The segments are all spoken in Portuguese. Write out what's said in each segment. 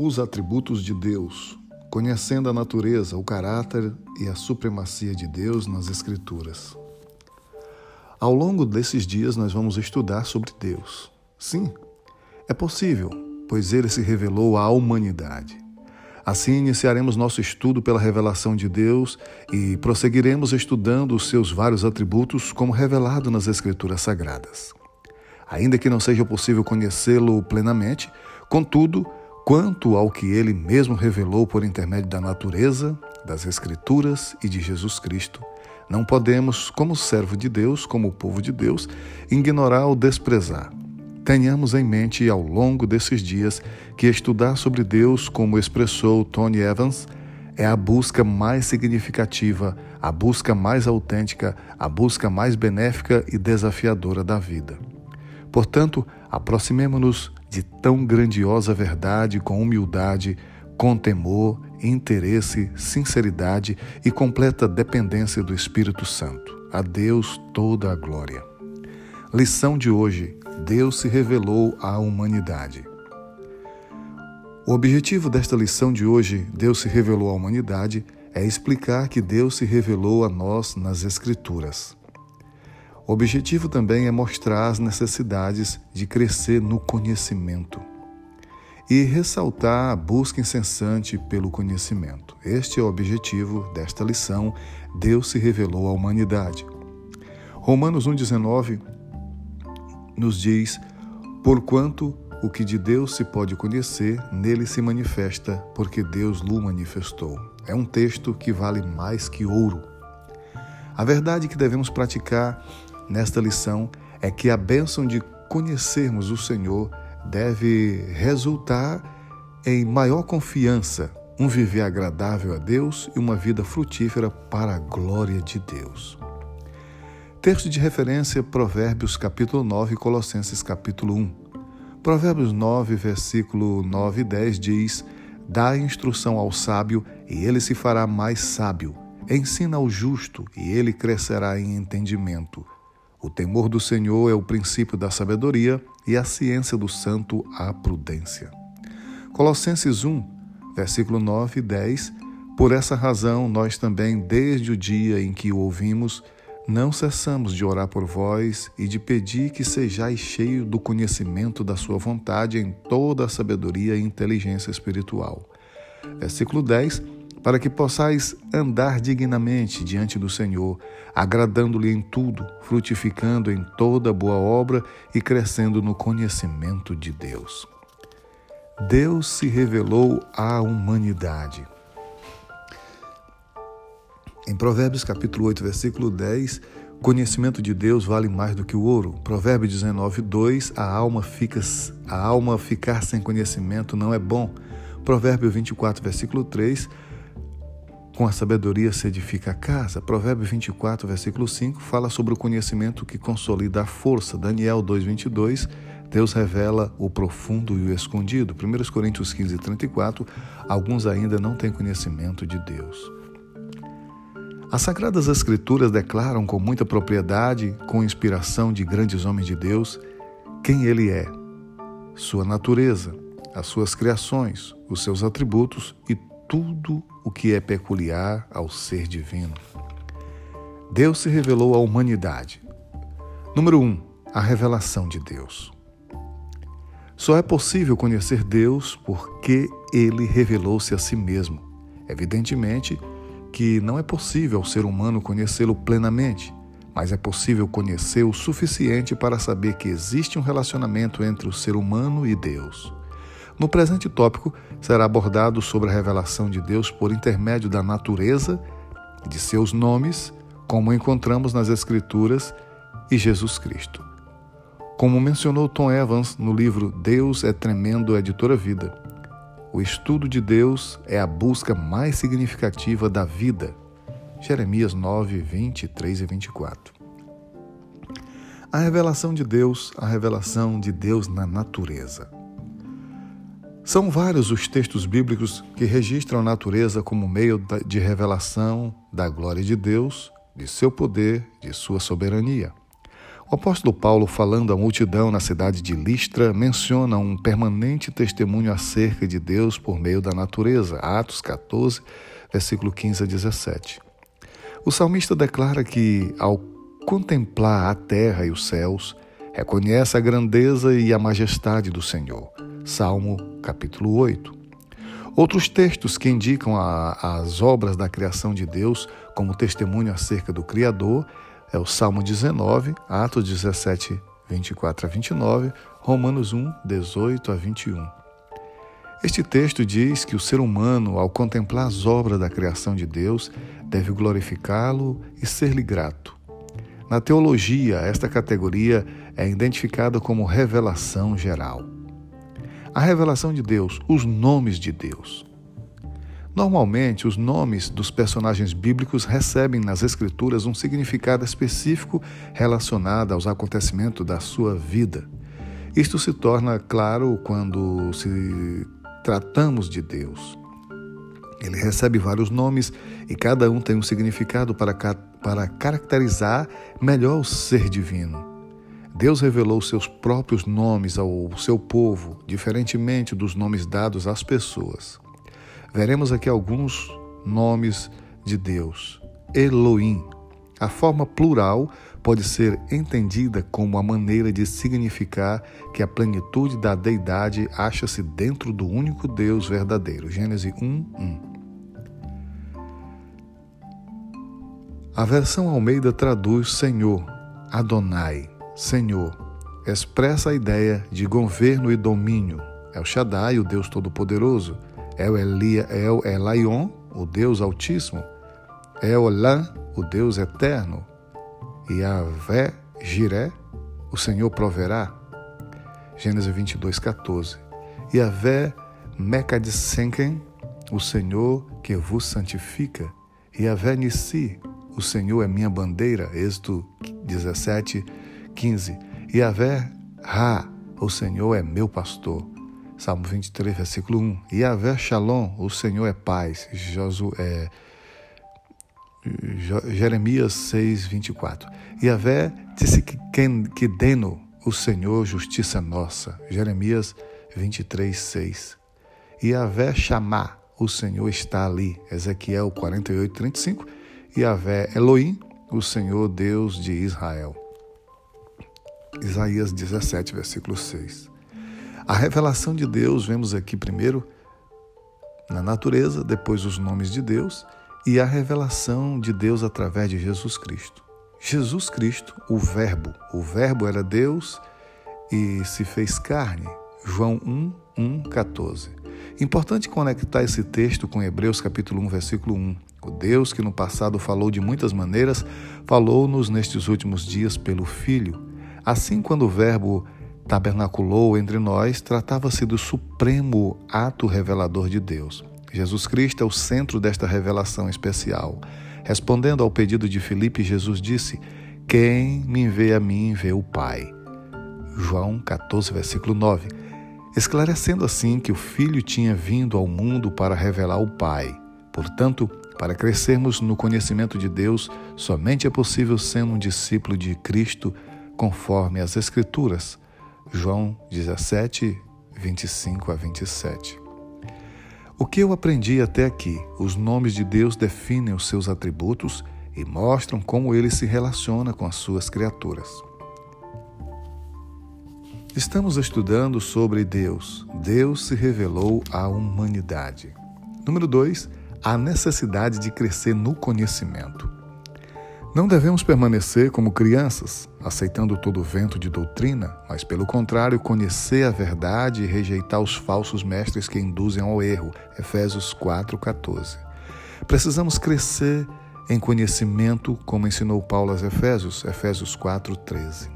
Os atributos de Deus, conhecendo a natureza, o caráter e a supremacia de Deus nas Escrituras. Ao longo desses dias, nós vamos estudar sobre Deus. Sim, é possível, pois ele se revelou à humanidade. Assim, iniciaremos nosso estudo pela revelação de Deus e prosseguiremos estudando os seus vários atributos como revelado nas Escrituras Sagradas. Ainda que não seja possível conhecê-lo plenamente, contudo, quanto ao que ele mesmo revelou por intermédio da natureza, das Escrituras e de Jesus Cristo. Não podemos, como servo de Deus, como povo de Deus, ignorar ou desprezar. Tenhamos em mente ao longo desses dias que estudar sobre Deus, como expressou Tony Evans, é a busca mais significativa, a busca mais autêntica, a busca mais benéfica e desafiadora da vida. Portanto, aproximemo-nos de tão grandiosa verdade com humildade, com temor, interesse, sinceridade e completa dependência do Espírito Santo. A Deus toda a glória. Lição de hoje: Deus se revelou à humanidade. O objetivo desta lição de hoje, Deus se revelou à humanidade, é explicar que Deus se revelou a nós nas Escrituras. O objetivo também é mostrar as necessidades de crescer no conhecimento e ressaltar a busca incessante pelo conhecimento. Este é o objetivo desta lição. Deus se revelou à humanidade. Romanos 1,19 nos diz: Porquanto o que de Deus se pode conhecer, nele se manifesta, porque Deus lhe manifestou. É um texto que vale mais que ouro. A verdade que devemos praticar nesta lição é que a bênção de conhecermos o Senhor deve resultar em maior confiança, um viver agradável a Deus e uma vida frutífera para a glória de Deus. Texto de referência Provérbios capítulo 9 e Colossenses capítulo 1. Provérbios 9, versículo 9 e 10 diz: Dá instrução ao sábio e ele se fará mais sábio. Ensina ao justo e ele crescerá em entendimento. O temor do Senhor é o princípio da sabedoria e a ciência do santo a prudência. Colossenses 1, versículo 9 e 10. Por essa razão, nós também, desde o dia em que o ouvimos, não cessamos de orar por vós e de pedir que sejais cheio do conhecimento da sua vontade em toda a sabedoria e inteligência espiritual. Versículo 10 para que possais andar dignamente diante do Senhor, agradando-lhe em tudo, frutificando em toda boa obra e crescendo no conhecimento de Deus. Deus se revelou à humanidade. Em Provérbios capítulo 8, versículo 10, conhecimento de Deus vale mais do que o ouro. Provérbio 19, 2, a alma, fica, a alma ficar sem conhecimento não é bom. Provérbio 24, versículo 3, com a sabedoria se edifica a casa. Provérbio 24, versículo 5 fala sobre o conhecimento que consolida a força. Daniel 2:22, Deus revela o profundo e o escondido. 1 Coríntios 15, 34, alguns ainda não têm conhecimento de Deus. As Sagradas Escrituras declaram com muita propriedade, com inspiração de grandes homens de Deus, quem Ele é, sua natureza, as suas criações, os seus atributos e tudo o que é peculiar ao ser divino. Deus se revelou à humanidade. Número 1. Um, a revelação de Deus. Só é possível conhecer Deus porque ele revelou-se a si mesmo. Evidentemente que não é possível ao ser humano conhecê-lo plenamente, mas é possível conhecer o suficiente para saber que existe um relacionamento entre o ser humano e Deus. No presente tópico, será abordado sobre a revelação de Deus por intermédio da natureza, de seus nomes, como encontramos nas Escrituras, e Jesus Cristo. Como mencionou Tom Evans no livro Deus é Tremendo, Editora Vida, o estudo de Deus é a busca mais significativa da vida. Jeremias 9, 23 e 24. A revelação de Deus, a revelação de Deus na natureza. São vários os textos bíblicos que registram a natureza como meio de revelação da glória de Deus, de seu poder, de sua soberania. O apóstolo Paulo, falando à multidão na cidade de Listra, menciona um permanente testemunho acerca de Deus por meio da natureza. Atos 14, versículo 15 a 17. O salmista declara que, ao contemplar a terra e os céus, reconhece a grandeza e a majestade do Senhor. Salmo capítulo 8. Outros textos que indicam a, as obras da criação de Deus como testemunho acerca do Criador é o Salmo 19, Atos 17, 24 a 29, Romanos 1, 18 a 21. Este texto diz que o ser humano, ao contemplar as obras da criação de Deus, deve glorificá-lo e ser-lhe grato. Na teologia, esta categoria é identificada como revelação geral. A revelação de Deus, os nomes de Deus. Normalmente, os nomes dos personagens bíblicos recebem nas Escrituras um significado específico relacionado aos acontecimentos da sua vida. Isto se torna claro quando se tratamos de Deus. Ele recebe vários nomes e cada um tem um significado para, para caracterizar melhor o ser divino. Deus revelou seus próprios nomes ao seu povo, diferentemente dos nomes dados às pessoas. Veremos aqui alguns nomes de Deus. Elohim. A forma plural pode ser entendida como a maneira de significar que a plenitude da deidade acha-se dentro do único Deus verdadeiro. Gênesis 1, 1. A versão Almeida traduz Senhor, Adonai, Senhor. Expressa a ideia de governo e domínio. El Shaddai, o Deus Todo-Poderoso. El, Elia, El Elaion, o Deus Altíssimo, El Olam, o Deus Eterno, e Avé Jiré, o Senhor proverá. Gênesis 22, 14. E Avé Mecadsenken, o Senhor que vos santifica. E Avé Nissi, o Senhor é minha bandeira. Êxodo 17, 15. E Avé Ra, o Senhor é meu pastor. Salmo 23, versículo 1. E Yahvé Shalom, o Senhor é paz. Josu, Jeremias 6, 24. Yahvé Tsikkendeno, o Senhor, justiça nossa. Jeremias 23, 6. E Yahvé Chamá, o Senhor está ali. Ezequiel 48, 35. E Yahvé Elohim, o Senhor Deus de Israel. Isaías 17, versículo 6. A revelação de Deus, vemos aqui primeiro na natureza, depois os nomes de Deus e a revelação de Deus através de Jesus Cristo. Jesus Cristo, o Verbo, o Verbo era Deus e se fez carne. João 1, 1, 14. Importante conectar esse texto com Hebreus capítulo 1, versículo 1. O Deus que no passado falou de muitas maneiras, falou-nos nestes últimos dias pelo Filho. Assim, quando o Verbo tabernaculou entre nós, tratava-se do supremo ato revelador de Deus. Jesus Cristo é o centro desta revelação especial. Respondendo ao pedido de Filipe, Jesus disse: Quem me vê a mim, vê o Pai. João 14, versículo 9. Esclarecendo assim que o Filho tinha vindo ao mundo para revelar o Pai. Portanto, para crescermos no conhecimento de Deus, somente é possível sendo um discípulo de Cristo, conforme as Escrituras. João 17, 25 a 27. O que eu aprendi até aqui? Os nomes de Deus definem os seus atributos e mostram como ele se relaciona com as suas criaturas. Estamos estudando sobre Deus. Deus se revelou à humanidade. Número 2. A necessidade de crescer no conhecimento. Não devemos permanecer como crianças, aceitando todo vento de doutrina, mas, pelo contrário, conhecer a verdade e rejeitar os falsos mestres que induzem ao erro. Efésios 4,14. Precisamos crescer em conhecimento, como ensinou Paulo aos Efésios, Efésios 4,13.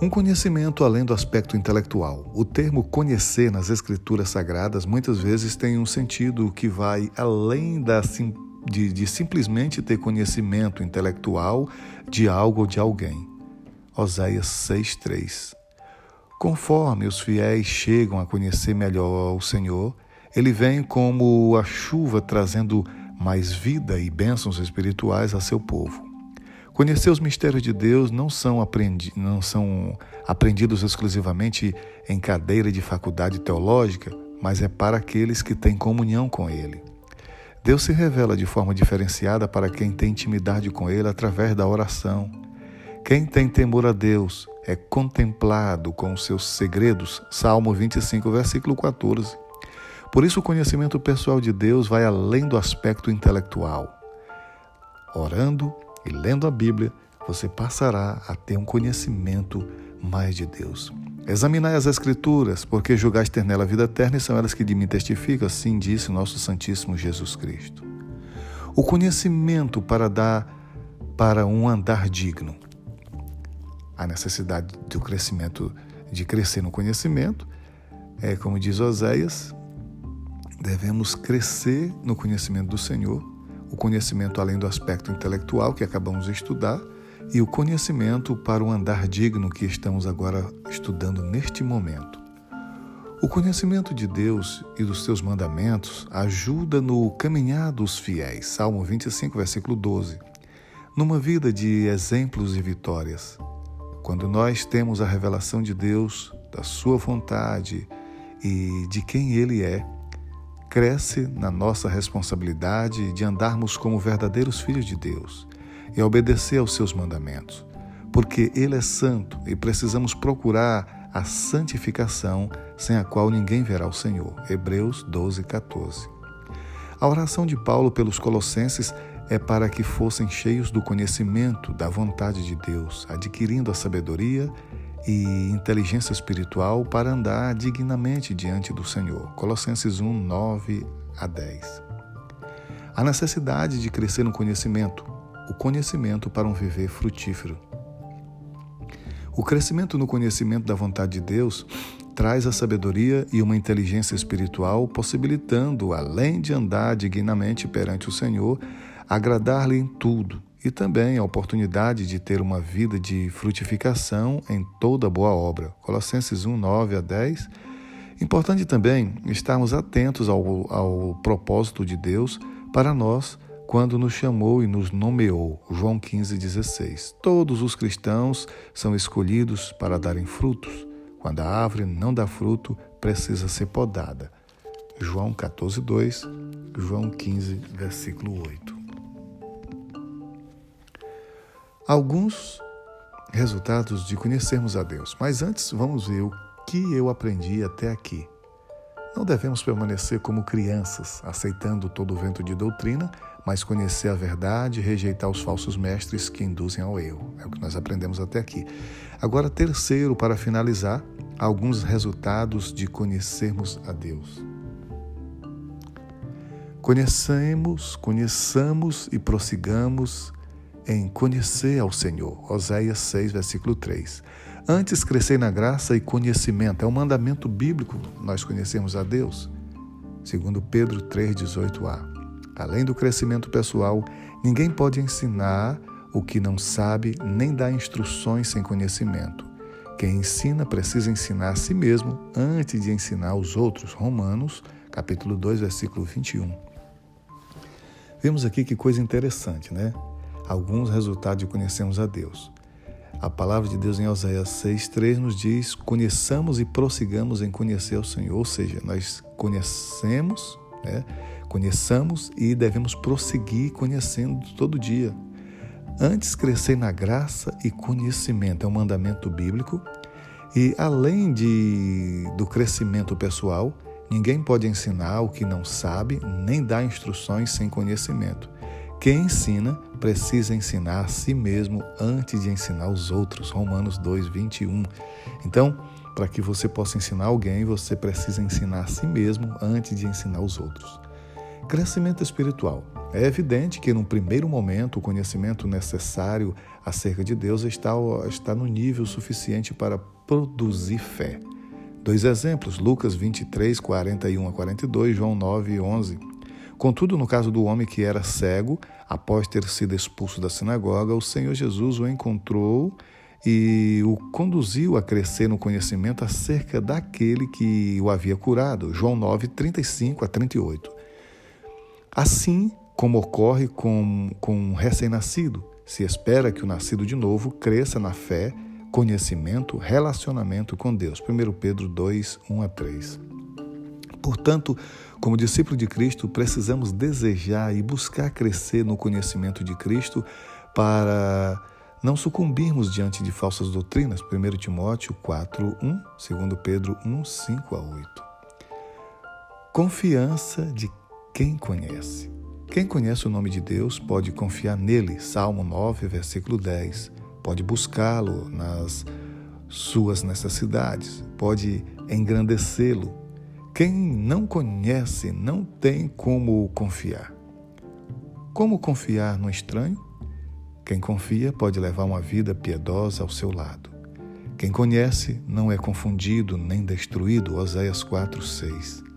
Um conhecimento além do aspecto intelectual. O termo conhecer nas Escrituras Sagradas muitas vezes tem um sentido que vai além da simplicidade de, de simplesmente ter conhecimento intelectual de algo ou de alguém. Oséias 6,3 Conforme os fiéis chegam a conhecer melhor o Senhor, ele vem como a chuva trazendo mais vida e bênçãos espirituais a seu povo. Conhecer os mistérios de Deus não são, aprendi não são aprendidos exclusivamente em cadeira de faculdade teológica, mas é para aqueles que têm comunhão com Ele. Deus se revela de forma diferenciada para quem tem intimidade com Ele através da oração. Quem tem temor a Deus é contemplado com os seus segredos. Salmo 25, versículo 14. Por isso, o conhecimento pessoal de Deus vai além do aspecto intelectual. Orando e lendo a Bíblia, você passará a ter um conhecimento mais de Deus. Examinai as Escrituras, porque julgais ter nela a vida eterna e são elas que de mim testificam, assim disse nosso Santíssimo Jesus Cristo. O conhecimento para dar para um andar digno. A necessidade do crescimento, de crescer no conhecimento, é como diz Oséias, devemos crescer no conhecimento do Senhor o conhecimento além do aspecto intelectual que acabamos de estudar e o conhecimento para o andar digno que estamos agora estudando neste momento. O conhecimento de Deus e dos seus mandamentos ajuda no caminhar dos fiéis, Salmo 25, versículo 12, numa vida de exemplos e vitórias. Quando nós temos a revelação de Deus, da Sua vontade e de quem Ele é, cresce na nossa responsabilidade de andarmos como verdadeiros filhos de Deus e obedecer aos seus mandamentos, porque Ele é santo e precisamos procurar a santificação sem a qual ninguém verá o Senhor. Hebreus 12, 14. A oração de Paulo pelos Colossenses é para que fossem cheios do conhecimento da vontade de Deus, adquirindo a sabedoria e inteligência espiritual para andar dignamente diante do Senhor. Colossenses 1, 9 a 10. A necessidade de crescer no conhecimento, o conhecimento para um viver frutífero. O crescimento no conhecimento da vontade de Deus traz a sabedoria e uma inteligência espiritual, possibilitando, além de andar dignamente perante o Senhor, agradar-lhe em tudo, e também a oportunidade de ter uma vida de frutificação em toda boa obra. Colossenses 1, 9 a 10. Importante também estarmos atentos ao, ao propósito de Deus para nós quando nos chamou e nos nomeou. João 15, 16. Todos os cristãos são escolhidos para darem frutos. Quando a árvore não dá fruto, precisa ser podada. João 14, 2, João 15, versículo 8. alguns resultados de conhecermos a Deus. Mas antes, vamos ver o que eu aprendi até aqui. Não devemos permanecer como crianças, aceitando todo o vento de doutrina, mas conhecer a verdade e rejeitar os falsos mestres que induzem ao erro. É o que nós aprendemos até aqui. Agora, terceiro, para finalizar, alguns resultados de conhecermos a Deus. Conhecemos, conheçamos e prossigamos em conhecer ao Senhor. Oséias 6, versículo 3. Antes crescer na graça e conhecimento. É um mandamento bíblico nós conhecemos a Deus. Segundo Pedro 3,18a. Além do crescimento pessoal, ninguém pode ensinar o que não sabe, nem dar instruções sem conhecimento. Quem ensina precisa ensinar a si mesmo antes de ensinar os outros. Romanos, capítulo 2, versículo 21. Vemos aqui que coisa interessante, né? alguns resultados de conhecermos a Deus. A palavra de Deus em Oséias 6,3 nos diz: conheçamos e prossigamos em conhecer o Senhor. Ou seja, nós conhecemos, né? Conheçamos e devemos prosseguir conhecendo todo dia. Antes, crescer na graça e conhecimento é um mandamento bíblico. E além de, do crescimento pessoal, ninguém pode ensinar o que não sabe, nem dar instruções sem conhecimento. Quem ensina precisa ensinar a si mesmo antes de ensinar os outros. Romanos 2, 21. Então, para que você possa ensinar alguém, você precisa ensinar a si mesmo antes de ensinar os outros. Crescimento espiritual. É evidente que, num primeiro momento, o conhecimento necessário acerca de Deus está, está no nível suficiente para produzir fé. Dois exemplos: Lucas 23, 41 a 42, João 9, 11. Contudo, no caso do homem que era cego, após ter sido expulso da sinagoga, o Senhor Jesus o encontrou e o conduziu a crescer no conhecimento acerca daquele que o havia curado. João 9, 35 a 38. Assim como ocorre com, com um recém-nascido, Se espera que o nascido de novo cresça na fé, conhecimento, relacionamento com Deus. 1 Pedro 2, 1 a 3. Portanto, como discípulo de Cristo, precisamos desejar e buscar crescer no conhecimento de Cristo para não sucumbirmos diante de falsas doutrinas. 1 Timóteo 4, 1, 2 Pedro 1, 5 a 8. Confiança de quem conhece. Quem conhece o nome de Deus pode confiar nele. Salmo 9, versículo 10. Pode buscá-lo nas suas necessidades, pode engrandecê-lo. Quem não conhece não tem como confiar. Como confiar no estranho? Quem confia pode levar uma vida piedosa ao seu lado. Quem conhece não é confundido nem destruído. Oséias 4, 6.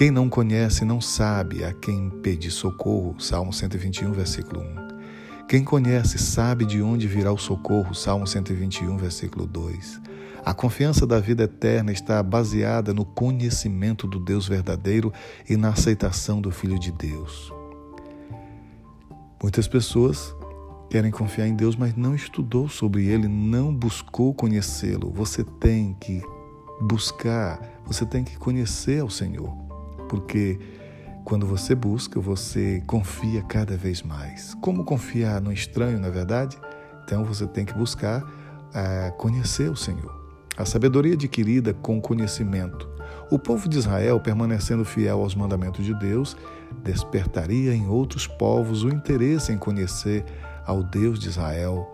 Quem não conhece não sabe a quem pedir socorro. Salmo 121, versículo 1. Quem conhece sabe de onde virá o socorro. Salmo 121, versículo 2. A confiança da vida eterna está baseada no conhecimento do Deus verdadeiro e na aceitação do Filho de Deus. Muitas pessoas querem confiar em Deus, mas não estudou sobre ele, não buscou conhecê-lo. Você tem que buscar, você tem que conhecer ao Senhor, porque quando você busca, você confia cada vez mais. Como confiar no estranho, na é verdade? Então você tem que buscar uh, conhecer o Senhor. A sabedoria adquirida com conhecimento. O povo de Israel, permanecendo fiel aos mandamentos de Deus, despertaria em outros povos o interesse em conhecer ao Deus de Israel.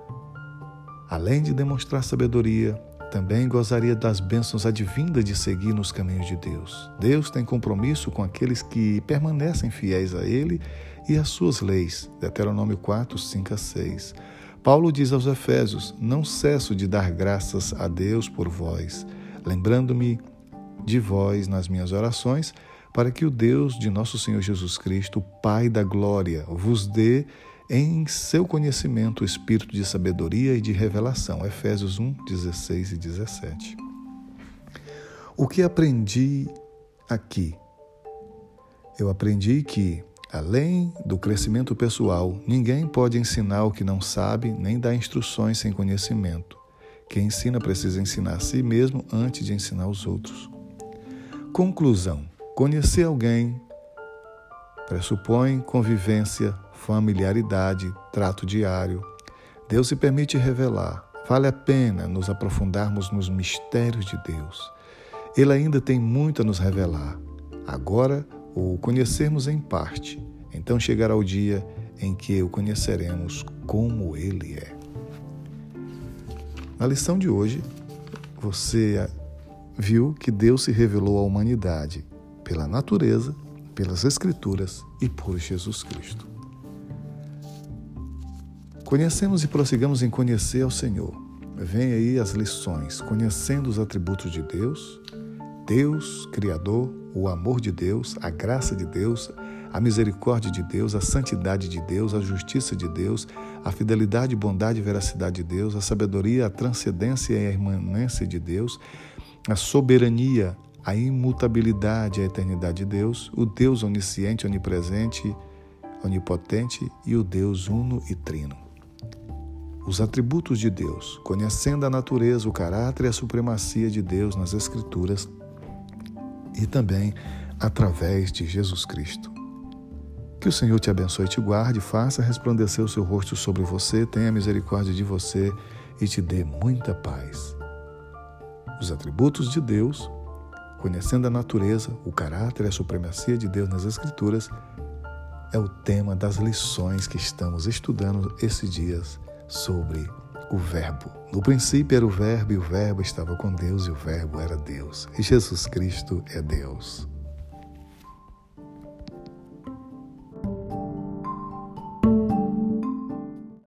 Além de demonstrar sabedoria, também gozaria das bênçãos advindas de seguir nos caminhos de Deus. Deus tem compromisso com aqueles que permanecem fiéis a Ele e às suas leis. Deuteronômio 4, 5 a 6. Paulo diz aos Efésios: Não cesso de dar graças a Deus por vós, lembrando-me de vós nas minhas orações, para que o Deus de nosso Senhor Jesus Cristo, Pai da glória, vos dê em seu conhecimento o espírito de sabedoria e de revelação. Efésios 1, 16 e 17. O que aprendi aqui? Eu aprendi que, além do crescimento pessoal, ninguém pode ensinar o que não sabe, nem dar instruções sem conhecimento. Quem ensina precisa ensinar a si mesmo antes de ensinar os outros. Conclusão: conhecer alguém pressupõe convivência, familiaridade, trato diário. Deus se permite revelar. Vale a pena nos aprofundarmos nos mistérios de Deus. Ele ainda tem muito a nos revelar. Agora o conhecermos em parte. Então chegará o dia em que o conheceremos como ele é. Na lição de hoje, você viu que Deus se revelou à humanidade pela natureza, pelas Escrituras e por Jesus Cristo. Conhecemos e prossigamos em conhecer ao Senhor. Vem aí as lições, conhecendo os atributos de Deus, Deus, Criador, o amor de Deus, a graça de Deus, a misericórdia de Deus, a santidade de Deus, a justiça de Deus, a fidelidade, bondade e veracidade de Deus, a sabedoria, a transcendência e a imanência de Deus, a soberania, a imutabilidade e a eternidade de Deus, o Deus onisciente, onipresente, onipotente e o Deus uno e trino os atributos de Deus, conhecendo a natureza, o caráter e a supremacia de Deus nas Escrituras e também através de Jesus Cristo. Que o Senhor te abençoe te guarde, faça resplandecer o seu rosto sobre você, tenha misericórdia de você e te dê muita paz. Os atributos de Deus, conhecendo a natureza, o caráter e a supremacia de Deus nas Escrituras, é o tema das lições que estamos estudando esses dias sobre o Verbo. No princípio era o Verbo e o Verbo estava com Deus e o Verbo era Deus. E Jesus Cristo é Deus.